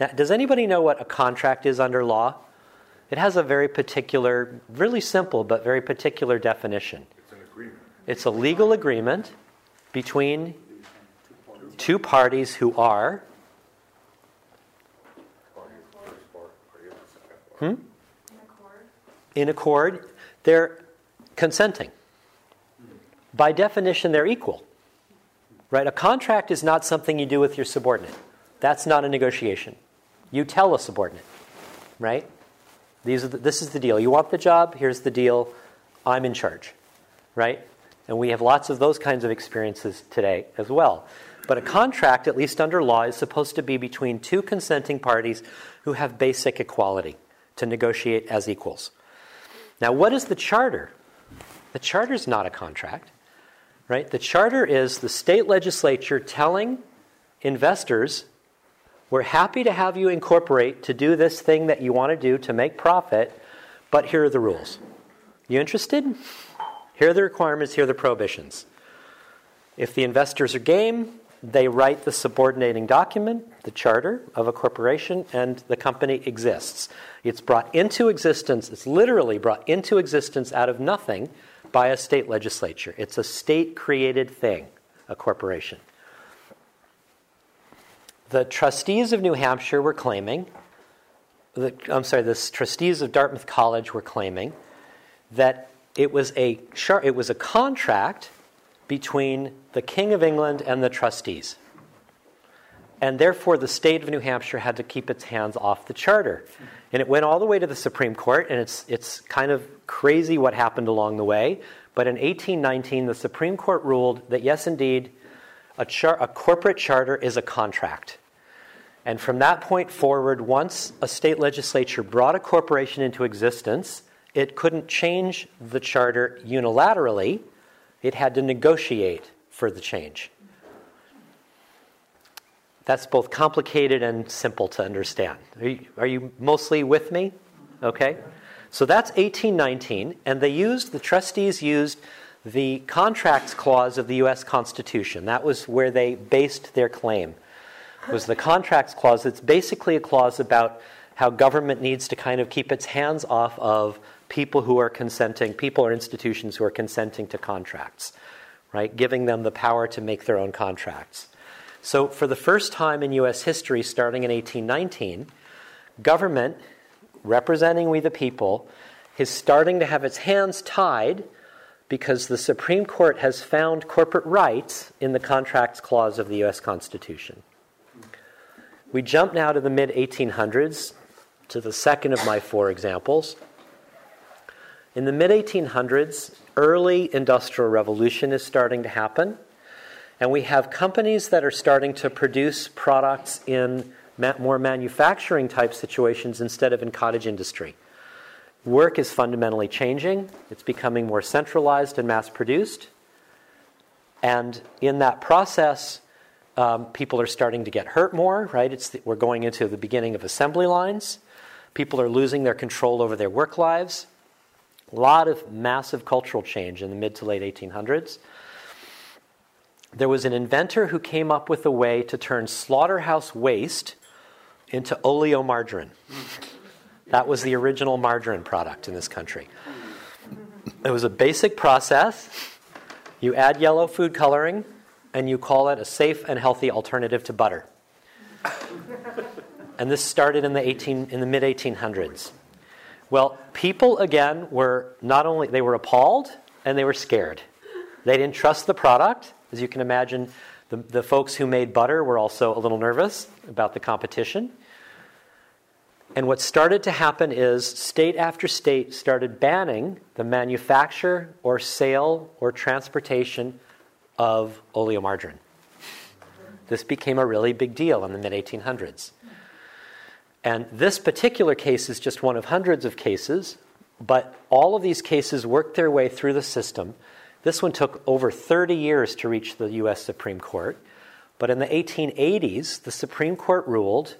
Now, does anybody know what a contract is under law? It has a very particular, really simple, but very particular definition. It's an agreement. It's a legal agreement between two parties who are Party of the first part, party of the second part. hmm, In accord. in accord, they're consenting. By definition, they're equal. Right? A contract is not something you do with your subordinate. That's not a negotiation. You tell a subordinate, right? These are the, this is the deal. You want the job? Here's the deal. I'm in charge, right? And we have lots of those kinds of experiences today as well. But a contract, at least under law, is supposed to be between two consenting parties who have basic equality to negotiate as equals. Now, what is the charter? The charter is not a contract, right? The charter is the state legislature telling investors, we're happy to have you incorporate to do this thing that you want to do to make profit, but here are the rules. You interested? Here are the requirements, here are the prohibitions. If the investors are game, they write the subordinating document, the charter of a corporation, and the company exists. It's brought into existence, it's literally brought into existence out of nothing by a state legislature. It's a state created thing, a corporation. The trustees of New Hampshire were claiming, the, I'm sorry, the trustees of Dartmouth College were claiming that it was a it was a contract between the King of England and the trustees. And therefore, the state of New Hampshire had to keep its hands off the charter. And it went all the way to the Supreme Court, and it's, it's kind of crazy what happened along the way. But in 1819, the Supreme Court ruled that yes, indeed, a, char- a corporate charter is a contract. And from that point forward, once a state legislature brought a corporation into existence, it couldn't change the charter unilaterally. It had to negotiate for the change. That's both complicated and simple to understand. Are you, are you mostly with me? Okay. So that's 1819, and they used, the trustees used the contracts clause of the US Constitution. That was where they based their claim. Was the contracts clause. It's basically a clause about how government needs to kind of keep its hands off of people who are consenting, people or institutions who are consenting to contracts, right? Giving them the power to make their own contracts. So, for the first time in US history, starting in 1819, government, representing we the people, is starting to have its hands tied because the Supreme Court has found corporate rights in the contracts clause of the US Constitution. We jump now to the mid 1800s, to the second of my four examples. In the mid 1800s, early industrial revolution is starting to happen, and we have companies that are starting to produce products in more manufacturing type situations instead of in cottage industry. Work is fundamentally changing, it's becoming more centralized and mass produced, and in that process, um, people are starting to get hurt more, right? The, we're going into the beginning of assembly lines. People are losing their control over their work lives. A lot of massive cultural change in the mid to late 1800s. There was an inventor who came up with a way to turn slaughterhouse waste into oleomargarine. That was the original margarine product in this country. It was a basic process. You add yellow food coloring, and you call it a safe and healthy alternative to butter. and this started in the 18 in the mid 1800s. Well, people again were not only they were appalled and they were scared. They didn't trust the product, as you can imagine. The, the folks who made butter were also a little nervous about the competition. And what started to happen is state after state started banning the manufacture or sale or transportation of oleomargarine. This became a really big deal in the mid 1800s. And this particular case is just one of hundreds of cases, but all of these cases worked their way through the system. This one took over 30 years to reach the US Supreme Court. But in the 1880s, the Supreme Court ruled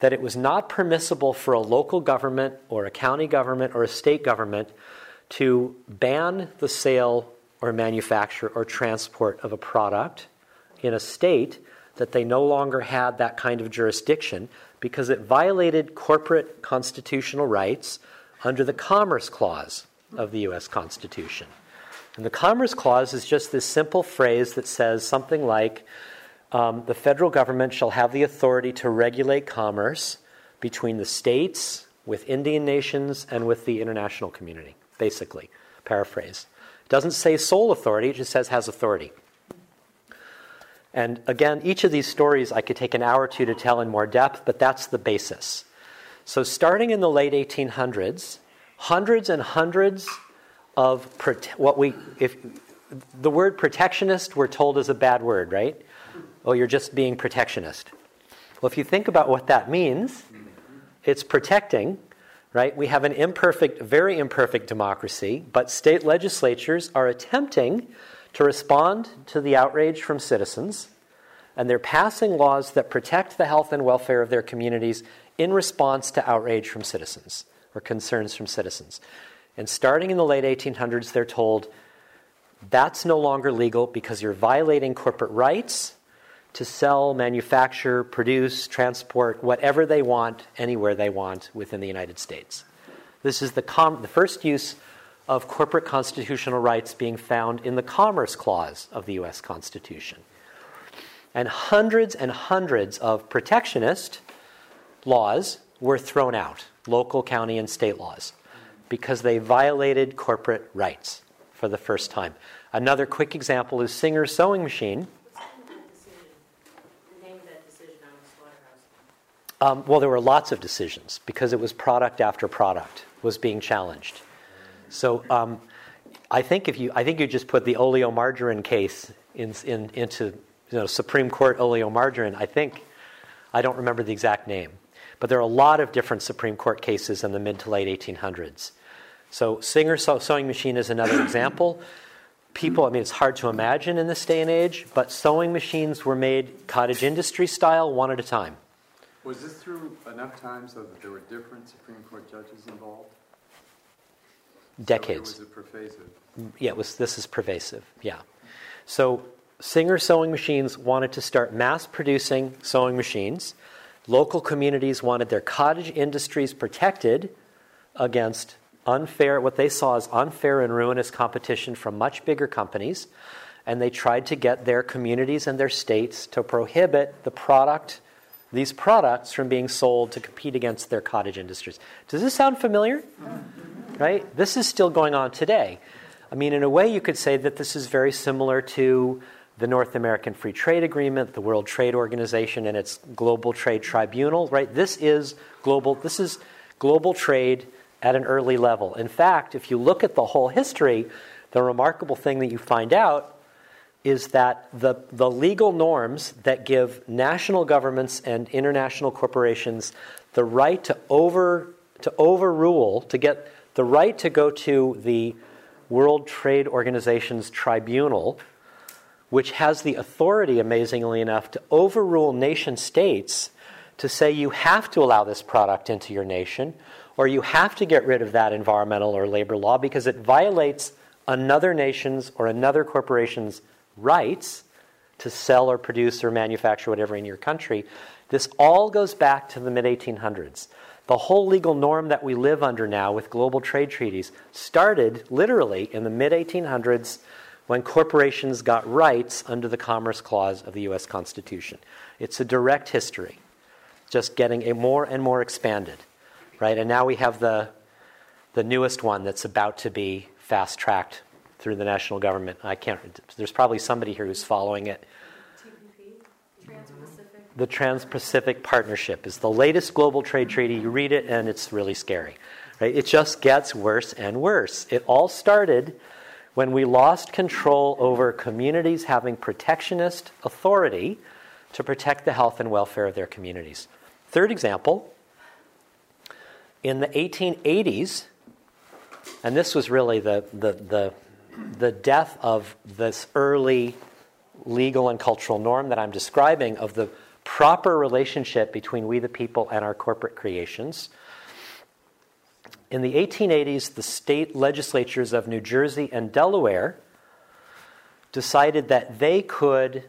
that it was not permissible for a local government or a county government or a state government to ban the sale or manufacture or transport of a product in a state that they no longer had that kind of jurisdiction because it violated corporate constitutional rights under the Commerce Clause of the US Constitution. And the Commerce Clause is just this simple phrase that says something like um, the federal government shall have the authority to regulate commerce between the states, with Indian nations, and with the international community, basically. Paraphrase. Doesn't say sole authority, it just says has authority. And again, each of these stories I could take an hour or two to tell in more depth, but that's the basis. So, starting in the late 1800s, hundreds and hundreds of prote- what we, if the word protectionist we're told is a bad word, right? Oh, you're just being protectionist. Well, if you think about what that means, it's protecting, right? We have an imperfect, very imperfect democracy, but state legislatures are attempting to respond to the outrage from citizens, and they're passing laws that protect the health and welfare of their communities in response to outrage from citizens or concerns from citizens. And starting in the late 1800s, they're told that's no longer legal because you're violating corporate rights to sell, manufacture, produce, transport whatever they want, anywhere they want within the United States. This is the, com- the first use of corporate constitutional rights being found in the Commerce Clause of the US Constitution. And hundreds and hundreds of protectionist laws were thrown out local, county, and state laws because they violated corporate rights for the first time. Another quick example is Singer's sewing machine. Um, well, there were lots of decisions because it was product after product was being challenged. So um, I think if you, I think you just put the oleomargarine case in, in, into you know, Supreme Court oleomargarine. I think I don't remember the exact name, but there are a lot of different Supreme Court cases in the mid to late 1800s. So Singer sewing machine is another example. People, I mean, it's hard to imagine in this day and age, but sewing machines were made cottage industry style, one at a time. Was this through enough time so that there were different Supreme Court judges involved? decades. So was it pervasive? Mm, yeah, it was, this is pervasive, yeah. So Singer sewing machines wanted to start mass producing sewing machines. Local communities wanted their cottage industries protected against unfair, what they saw as unfair and ruinous competition from much bigger companies. And they tried to get their communities and their states to prohibit the product, these products, from being sold to compete against their cottage industries. Does this sound familiar? right? This is still going on today. I mean, in a way, you could say that this is very similar to the North American Free Trade Agreement, the World Trade Organization, and its Global Trade Tribunal, right? This is global. This is global trade at an early level. In fact, if you look at the whole history, the remarkable thing that you find out is that the, the legal norms that give national governments and international corporations the right to over to overrule to get the right to go to the World Trade Organization's tribunal, which has the authority, amazingly enough, to overrule nation states to say you have to allow this product into your nation or you have to get rid of that environmental or labor law because it violates another nation's or another corporation's rights to sell or produce or manufacture whatever in your country. This all goes back to the mid 1800s. The whole legal norm that we live under now with global trade treaties started literally in the mid 1800s when corporations got rights under the Commerce Clause of the US Constitution. It's a direct history, just getting more and more expanded, right? And now we have the, the newest one that's about to be fast tracked through the national government. I can't, there's probably somebody here who's following it the Trans Pacific Partnership is the latest global trade treaty. You read it, and it's really scary. Right? It just gets worse and worse. It all started when we lost control over communities having protectionist authority to protect the health and welfare of their communities. Third example in the 1880s, and this was really the, the, the, the death of this early legal and cultural norm that I'm describing of the proper relationship between we the people and our corporate creations. In the 1880s, the state legislatures of New Jersey and Delaware decided that they could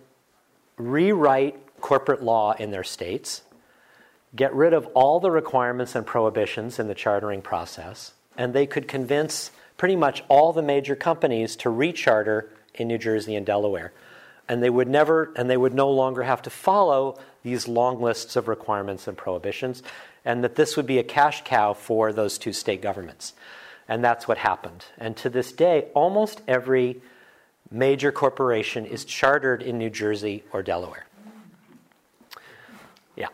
rewrite corporate law in their states, get rid of all the requirements and prohibitions in the chartering process, and they could convince pretty much all the major companies to recharter in New Jersey and Delaware. And they would never and they would no longer have to follow these long lists of requirements and prohibitions, and that this would be a cash cow for those two state governments. And that's what happened. And to this day, almost every major corporation is chartered in New Jersey or Delaware. Yeah.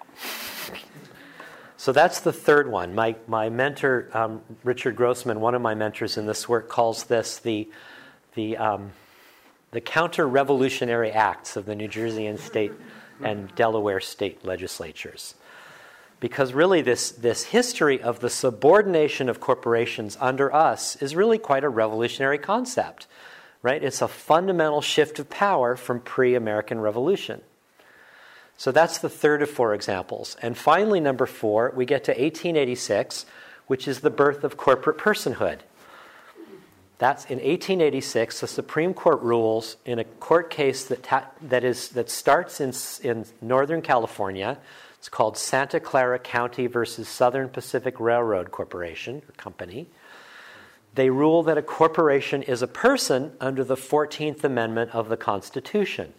So that's the third one. My, my mentor, um, Richard Grossman, one of my mentors in this work, calls this the, the, um, the counter revolutionary acts of the New Jersey and state and Delaware state legislatures. Because really, this, this history of the subordination of corporations under us is really quite a revolutionary concept, right? It's a fundamental shift of power from pre American Revolution. So that's the third of four examples. And finally, number four, we get to 1886, which is the birth of corporate personhood. That's in 1886. The Supreme Court rules in a court case that, ta- that, is, that starts in, in Northern California. It's called Santa Clara County versus Southern Pacific Railroad Corporation or Company. They rule that a corporation is a person under the 14th Amendment of the Constitution.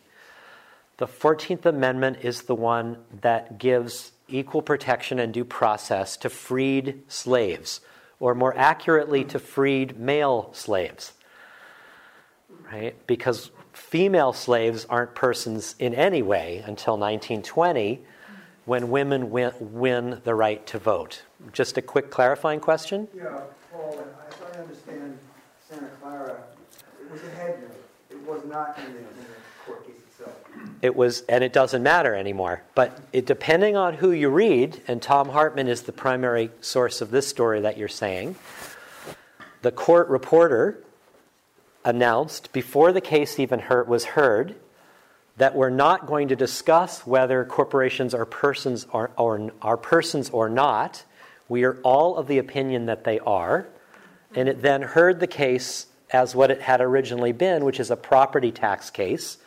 The 14th Amendment is the one that gives equal protection and due process to freed slaves, or more accurately, to freed male slaves. Right? Because female slaves aren't persons in any way until 1920 when women win, win the right to vote. Just a quick clarifying question? Yeah, Paul, as I understand Santa Clara, it was a head note. It was not in the, in the court case itself. It was, and it doesn't matter anymore. But it, depending on who you read, and Thom Hartmann is the primary source of this story that you're saying, the court reporter announced before the case even heard, was heard that we're not going to discuss whether corporations are persons or, or are persons or not. We are all of the opinion that they are. And it then heard the case as what it had originally been, which is a property tax case,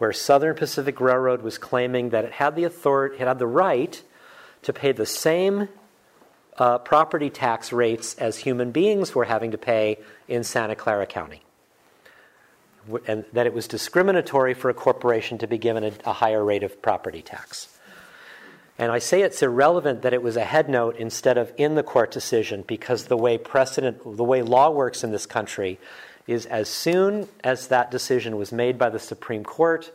where Southern Pacific Railroad was claiming that it had the authority, it had the right to pay the same uh, property tax rates as human beings were having to pay in Santa Clara County and that it was discriminatory for a corporation to be given a, a, higher rate of property tax. And I say it's irrelevant that it was a head note instead of in the court decision because the way precedent, the way law works in this country is as soon as that decision was made by the Supreme Court,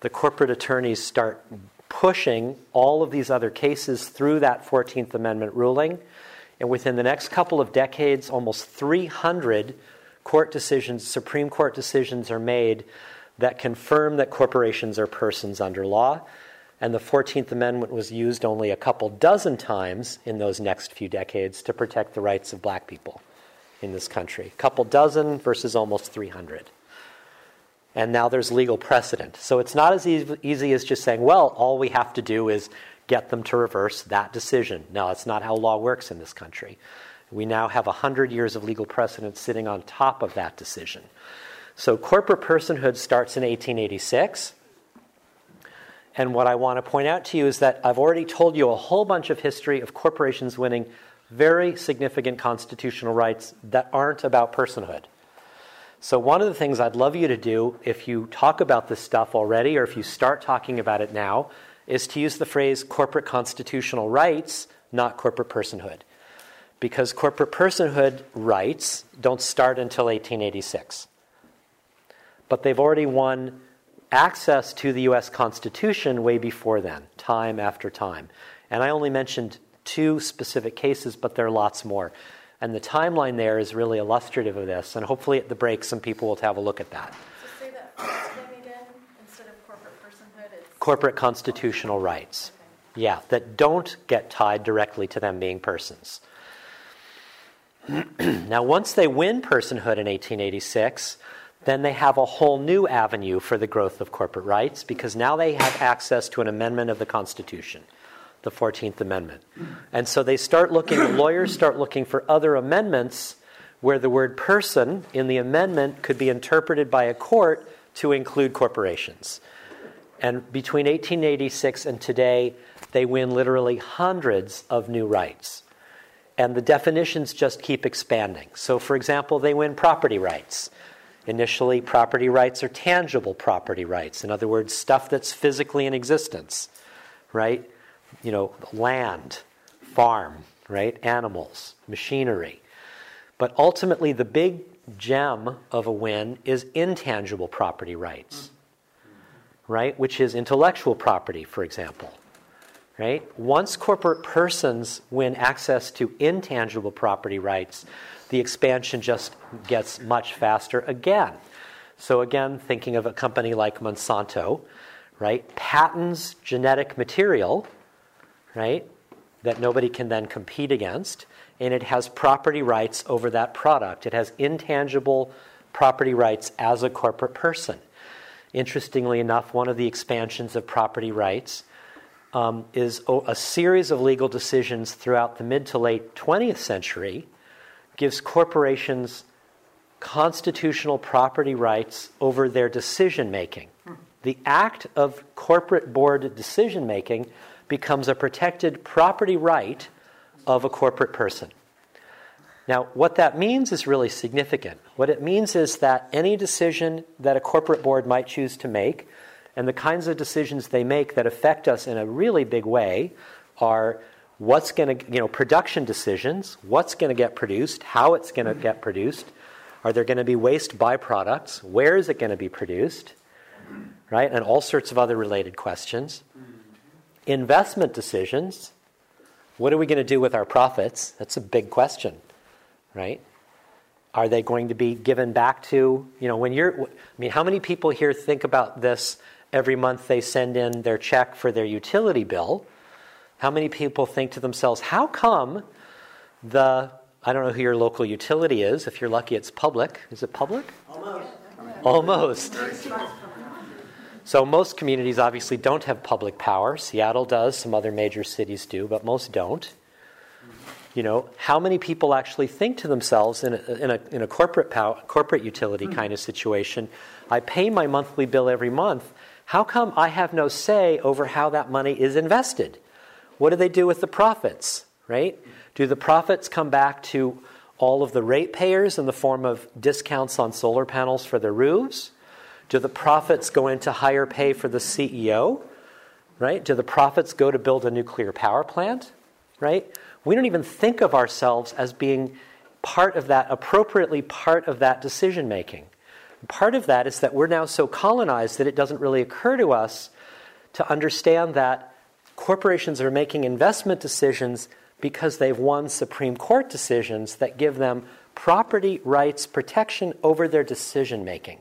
the corporate attorneys start pushing all of these other cases through that 14th Amendment ruling. And within the next couple of decades, almost 300 court decisions, Supreme Court decisions are made that confirm that corporations are persons under law. And the 14th Amendment was used only a couple dozen times in those next few decades to protect the rights of black people in this country. A couple dozen versus almost 300. And now there's legal precedent. So it's not as easy, as just saying, well, all we have to do is get them to reverse that decision. No, it's not how law works in this country. We now have 100 years of legal precedent sitting on top of that decision. So corporate personhood starts in 1886. And what I want to point out to you is that I've already told you a whole bunch of history of corporations winning very significant constitutional rights that aren't about personhood. So, one of the things I'd love you to do if you talk about this stuff already, or if you start talking about it now, is to use the phrase corporate constitutional rights, not corporate personhood because corporate personhood rights don't start until 1886. But they've already won access to the US Constitution way before then, time after time. And I only mentioned two specific cases, but there are lots more. And the timeline there is really illustrative of this. And hopefully at the break, some people will have a look at that. So that again, instead of corporate personhood, corporate constitutional rights. Okay. Yeah, that don't get tied directly to them being persons. now, once they win personhood in 1886, then they have a whole new avenue for the growth of corporate rights because now they have access to an amendment of the Constitution, the 14th Amendment. And so they start looking, lawyers start looking for other amendments where the word person in the amendment could be interpreted by a court to include corporations. And between 1886 and today, they win literally hundreds of new rights. And the definitions just keep expanding. So, for example, they win property rights. Initially, property rights are tangible property rights. In other words, stuff that's physically in existence, right? You know, land, farm, right? Animals, machinery. But ultimately, the big gem of a win is intangible property rights, right? Which is intellectual property, for example, right? Once corporate persons win access to intangible property rights, the expansion just gets much faster again. So, again, thinking of a company like Monsanto, right? Patents genetic material, right? That nobody can then compete against and it has property rights over that product. It has intangible property rights as a corporate person. Interestingly enough, one of the expansions of property rights um, is a series of legal decisions throughout the mid to late 20th century gives corporations constitutional property rights over their decision making. The act of corporate board decision making becomes a protected property right of a corporate person. Now, what that means is really significant. What it means is that any decision that a corporate board might choose to make, and the kinds of decisions they make that affect us in a really big way, are what's going to, you know, production decisions, what's going to get produced, how it's going to get produced, are there going to be waste byproducts, where is it going to be produced, right, and all sorts of other related questions. Investment decisions, what are we going to do with our profits? That's a big question, right? Are they going to be given back to, you know, when you're, I mean, how many people here think about this every month they send in their check for their utility bill? How many people think to themselves, how come the, I don't know who your local utility is, if you're lucky it's public. Is it public? Almost. Almost. So most communities obviously don't have public power. Seattle does, some other major cities do, but most don't. You know, how many people actually think to themselves in a, in a, in a corporate, power, corporate utility hmm. kind of situation, I pay my monthly bill every month. How come I have no say over how that money is invested? What do they do with the profits, right? Do the profits come back to all of the ratepayers in the form of discounts on solar panels for their roofs? Do the profits go into higher pay for the CEO? Right? Do the profits go to build a nuclear power plant? Right? We don't even think of ourselves as being part of that, appropriately part of that decision making. Part of that is that we're now so colonized that it doesn't really occur to us to understand that corporations are making investment decisions because they've won Supreme Court decisions that give them property rights protection over their decision making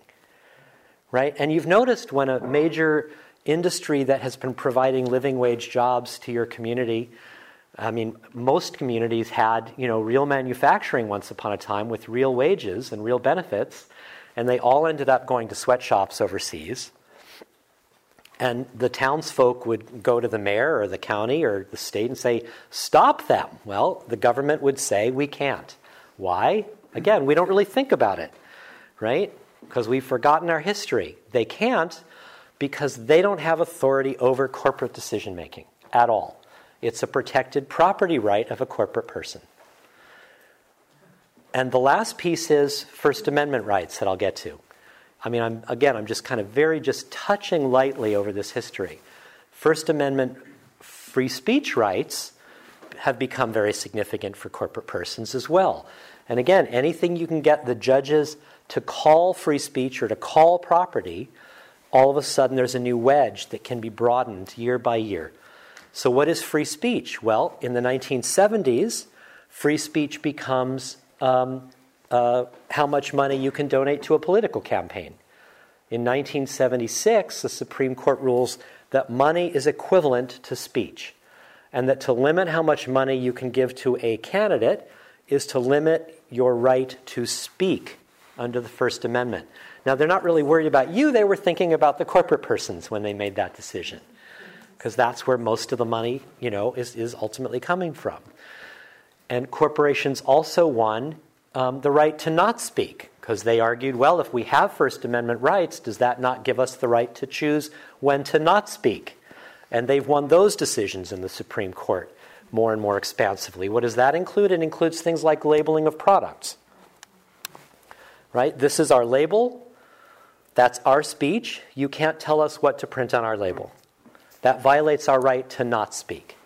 right? And you've noticed when a major industry that has been providing living wage jobs to your community, I mean, most communities had, you know, real manufacturing once upon a time with real wages and real benefits, and they all ended up going to sweatshops overseas. And the townsfolk would go to the mayor or the county or the state and say, Stop them. Well, the government would say, We can't. Why? Again, we don't really think about it, right? Because we've forgotten our history. They can't because they don't have authority over corporate decision making at all. It's a protected property right of a corporate person. And the last piece is First Amendment rights that I'll get to. I mean, I'm, again, I'm just kind of very just touching lightly over this history. First Amendment free speech rights have become very significant for corporate persons as well. And again, anything you can get the judges to call free speech or to call property, all of a sudden there's a new wedge that can be broadened year by year. So, what is free speech? Well, in the 1970s, free speech becomes um, uh, how much money you can donate to a political campaign. In 1976, the Supreme Court rules that money is equivalent to speech, and that to limit how much money you can give to a candidate is to limit your right to speak under the First Amendment. Now, they're not really worried about you, they were thinking about the corporate persons when they made that decision. Because that's where most of the money, you know, is, is ultimately coming from. And corporations also won um, the right to not speak. Because they argued, well, if we have First Amendment rights, does that not give us the right to choose when to not speak? And they've won those decisions in the Supreme Court more and more expansively. What does that include? It includes things like labeling of products. Right? This is our label. That's our speech. You can't tell us what to print on our label. That violates our right to not speak.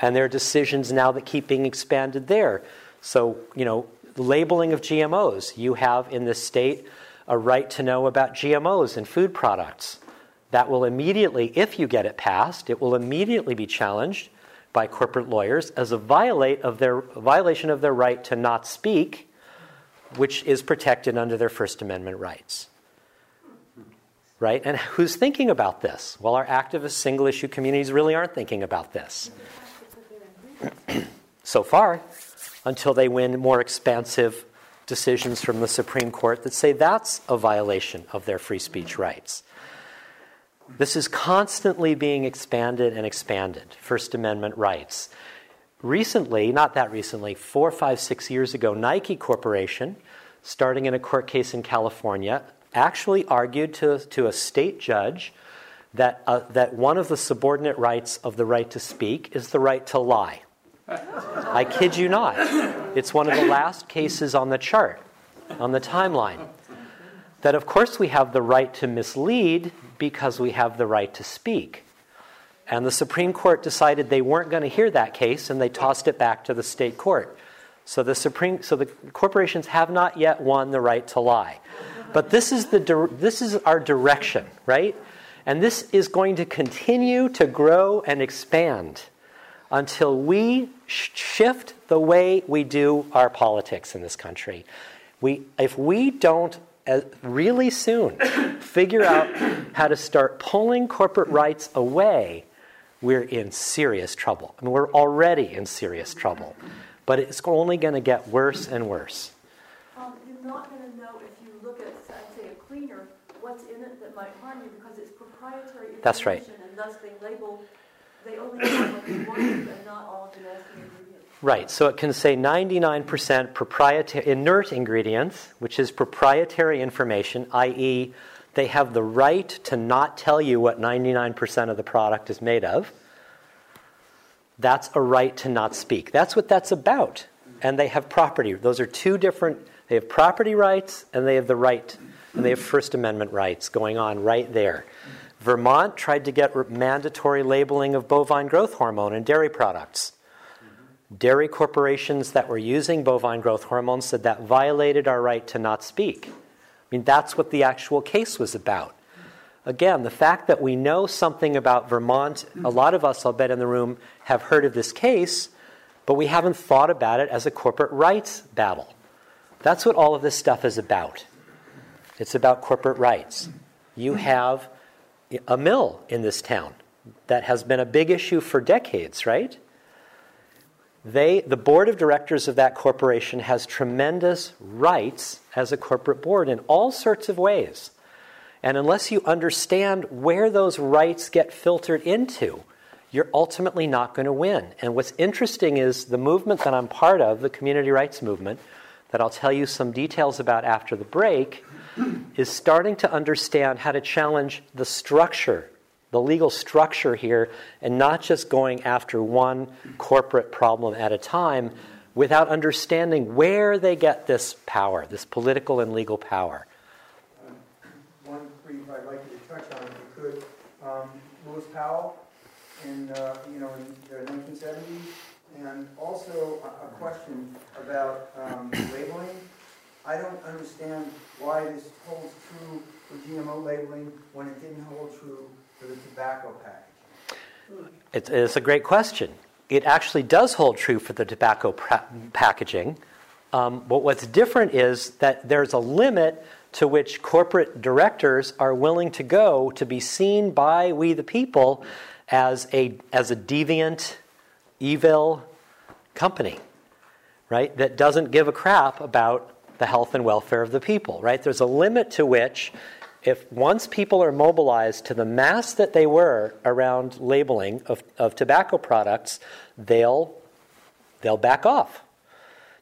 And there are decisions now that keep being expanded there. So, you know, labeling of GMOs. You have in this state a right to know about GMOs in food products. That will immediately, if you get it passed, it will immediately be challenged by corporate lawyers as a violate of their, violation of their right to not speak, which is protected under their First Amendment rights. Right? And who's thinking about this? Well, our activist single issue communities really aren't thinking about this. so far, until they win more expansive decisions from the Supreme Court that say that's a violation of their free speech rights. This is constantly being expanded and expanded, First Amendment rights. Recently, not that recently, four, five, six years ago, Nike Corporation, starting in a court case in California, actually argued to, to a state judge that, uh, that one of the subordinate rights of the right to speak is the right to lie. I kid you not. It's one of the last cases on the chart, on the timeline. That, of course, we have the right to mislead because we have the right to speak. And the Supreme Court decided they weren't going to hear that case and they tossed it back to the state court. So the Supreme so the corporations have not yet won the right to lie. But this is the this is our direction, right? And this is going to continue to grow and expand until we shift the way we do our politics in this country. We, if we don't uh, really soon figure out how to start pulling corporate rights away, we're in serious trouble. I mean, we're already in serious trouble, but it's only going to get worse and worse. Um, you're not going to know if you look at, say, a cleaner, what's in it that might harm you because it's proprietary information. That's right. And thus they label they only what they want and not all of the nasty ingredients. Right, so it can say 99% proprietary inert ingredients, which is proprietary information, i.e., they have the right to not tell you what 99% of the product is made of. That's a right to not speak. That's what that's about. And they have property. Those are two different, they have property rights and they have the right, and they have First Amendment rights going on right there. Vermont tried to get mandatory labeling of bovine growth hormone in dairy products. Dairy corporations that were using bovine growth hormone said that violated our right to not speak. I mean, that's what the actual case was about. Again, the fact that we know something about Vermont, a lot of us, I'll bet, in the room have heard of this case, but we haven't thought about it as a corporate rights battle. That's what all of this stuff is about. It's about corporate rights. You have a mill in this town that has been a big issue for decades, right? They, the board of directors of that corporation has tremendous rights as a corporate board in all sorts of ways. And unless you understand where those rights get filtered into, you're ultimately not going to win. And what's interesting is the movement that I'm part of, the community rights movement, that I'll tell you some details about after the break, is starting to understand how to challenge the structure, the legal structure here, and not just going after one corporate problem at a time without understanding where they get this power, this political and legal power. one brief I'd like you to touch on, if you could. Um, Lewis Powell in, uh, you know, in the 1970s, and also a, a question about um, labeling I don't understand why this holds true for GMO labeling when it didn't hold true for the tobacco packaging. It's, it's a great question. It actually does hold true for the tobacco pra- packaging. Um, but what's different is that there's a limit to which corporate directors are willing to go to be seen by we the people as a, as a deviant, evil company, right? That doesn't give a crap about the health and welfare of the people, right? There's a limit to which, if once people are mobilized to the mass that they were around labeling of, of tobacco products, they'll, they'll back off.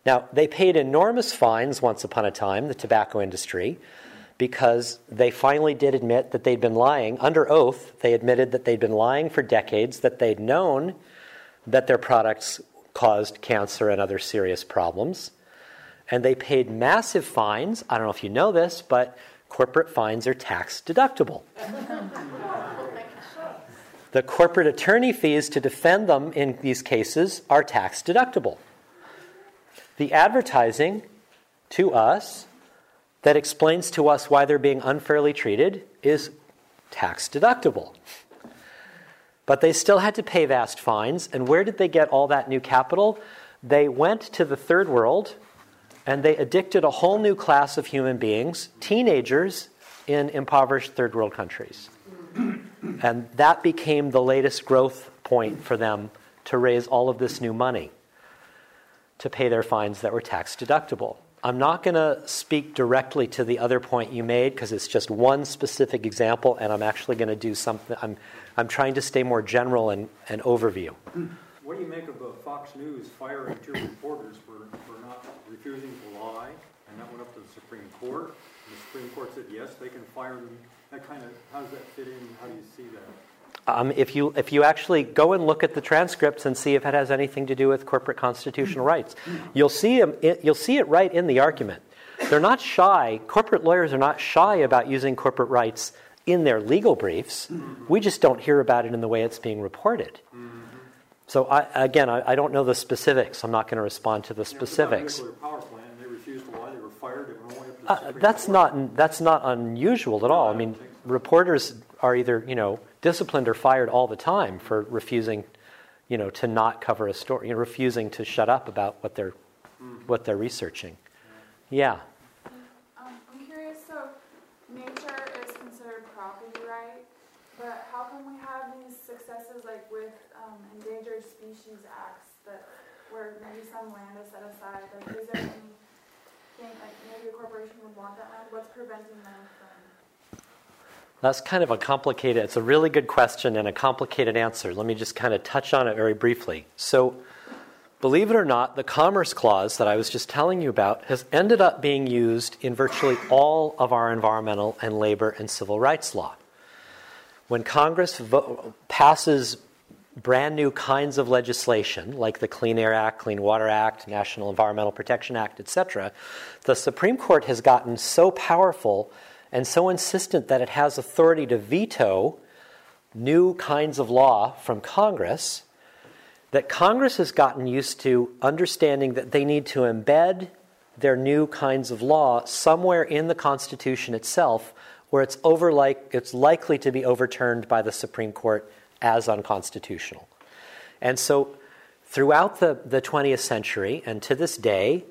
Now, they paid enormous fines once upon a time, the tobacco industry, because they finally did admit that they'd been lying. Under oath, they admitted that they'd been lying for decades, that they'd known that their products caused cancer and other serious problems. And they paid massive fines. I don't know if you know this, but corporate fines are tax deductible. the corporate attorney fees to defend them in these cases are tax deductible. The advertising to us that explains to us why they're being unfairly treated is tax deductible. But they still had to pay vast fines. And where did they get all that new capital? They went to the third world and they addicted a whole new class of human beings, teenagers in impoverished third world countries. And that became the latest growth point for them to raise all of this new money to pay their fines that were tax deductible. I'm not going to speak directly to the other point you made because it's just one specific example, and I'm actually going to do something. I'm, I'm trying to stay more general and, and overview. What do you make of Fox News firing two reporters for, for not refusing to lie? And that went up to the Supreme Court. And the Supreme Court said, yes, they can fire them. That kind of, how does that fit in? How do you see that? Um, if, you, if you actually go and look at the transcripts and see if it has anything to do with corporate constitutional rights, you'll see, it, you'll see it right in the argument. They're not shy, corporate lawyers are not shy about using corporate rights in their legal briefs. We just don't hear about it in the way it's being reported. So, I, again, I, I don't know the specifics. I'm not going to respond to the You know, if it's specifics. plant and they refused to lie, they were fired. It went all the up to the Uh, that's Court. not that's not unusual at all. I mean, reporters are either you know disciplined or fired all the time for refusing, you know, to not cover a story, you know, refusing to shut up about what they're what they're researching. Yeah. Um, I'm curious, so nature is considered property right, but how come we have these successes like with um, species acts that where maybe some land is set aside? Like, is there anything like maybe a corporation would want that land? What's preventing them from? That's kind of a complicated, it's a really good question and a complicated answer. Let me just kind of touch on it very briefly. So, believe it or not, the Commerce Clause that I was just telling you about has ended up being used in virtually all of our environmental and labor and civil rights law. When Congress vo- passes brand new kinds of legislation, like the Clean Air Act, Clean Water Act, National Environmental Protection Act, etc., the Supreme Court has gotten so powerful and so insistent that it has authority to veto new kinds of law from Congress that Congress has gotten used to understanding that they need to embed their new kinds of law somewhere in the Constitution itself where it's, over like, it's likely to be overturned by the Supreme Court as unconstitutional. And so throughout the, the 20th century and to this day,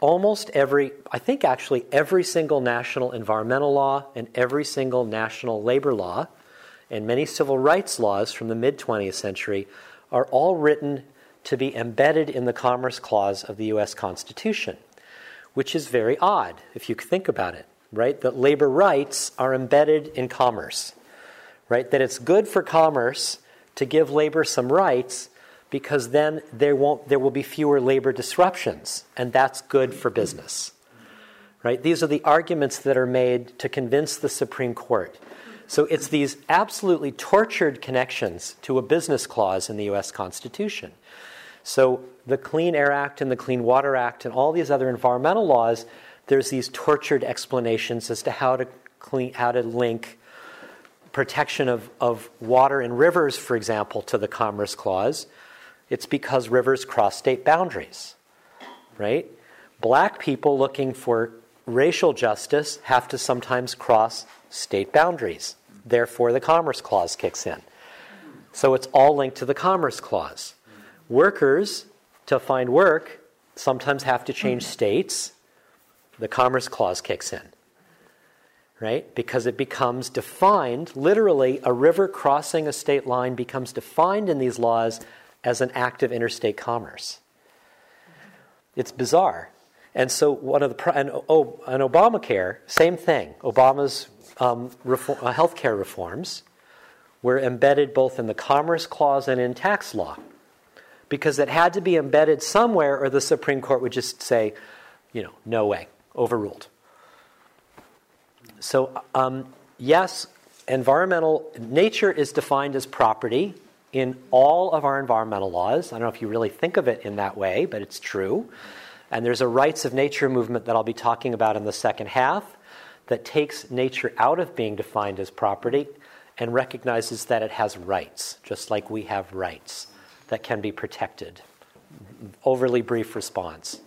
almost every, I think actually every single national environmental law and every single national labor law and many civil rights laws from the mid 20th century are all written to be embedded in the Commerce Clause of the US Constitution, which is very odd if you think about it, right? That labor rights are embedded in commerce, right? That it's good for commerce to give labor some rights because then there won't there will be fewer labor disruptions and that's good for business. Right? These are the arguments that are made to convince the supreme court. So it's these absolutely tortured connections to a business clause in the US Constitution. So the Clean Air Act and the Clean Water Act and all these other environmental laws there's these tortured explanations as to how to clean how to link protection of, of water and rivers, for example, to the Commerce Clause, it's because rivers cross state boundaries, right? Black people looking for racial justice have to sometimes cross state boundaries. Therefore, the Commerce Clause kicks in. So it's all linked to the Commerce Clause. Workers, to find work, sometimes have to change states. The Commerce Clause kicks in right? Because it becomes defined, literally, a river crossing a state line becomes defined in these laws as an act of interstate commerce. It's bizarre. And so, one of the, and, oh, and Obamacare, same thing. Obama's um, reform, uh, healthcare reforms were embedded both in the Commerce Clause and in tax law because it had to be embedded somewhere, or the Supreme Court would just say, you know, no way, overruled. So, um, yes, environmental nature is defined as property in all of our environmental laws. I don't know if you really think of it in that way, but it's true. And there's a rights of nature movement that I'll be talking about in the second half that takes nature out of being defined as property and recognizes that it has rights, just like we have rights that can be protected. Overly brief response.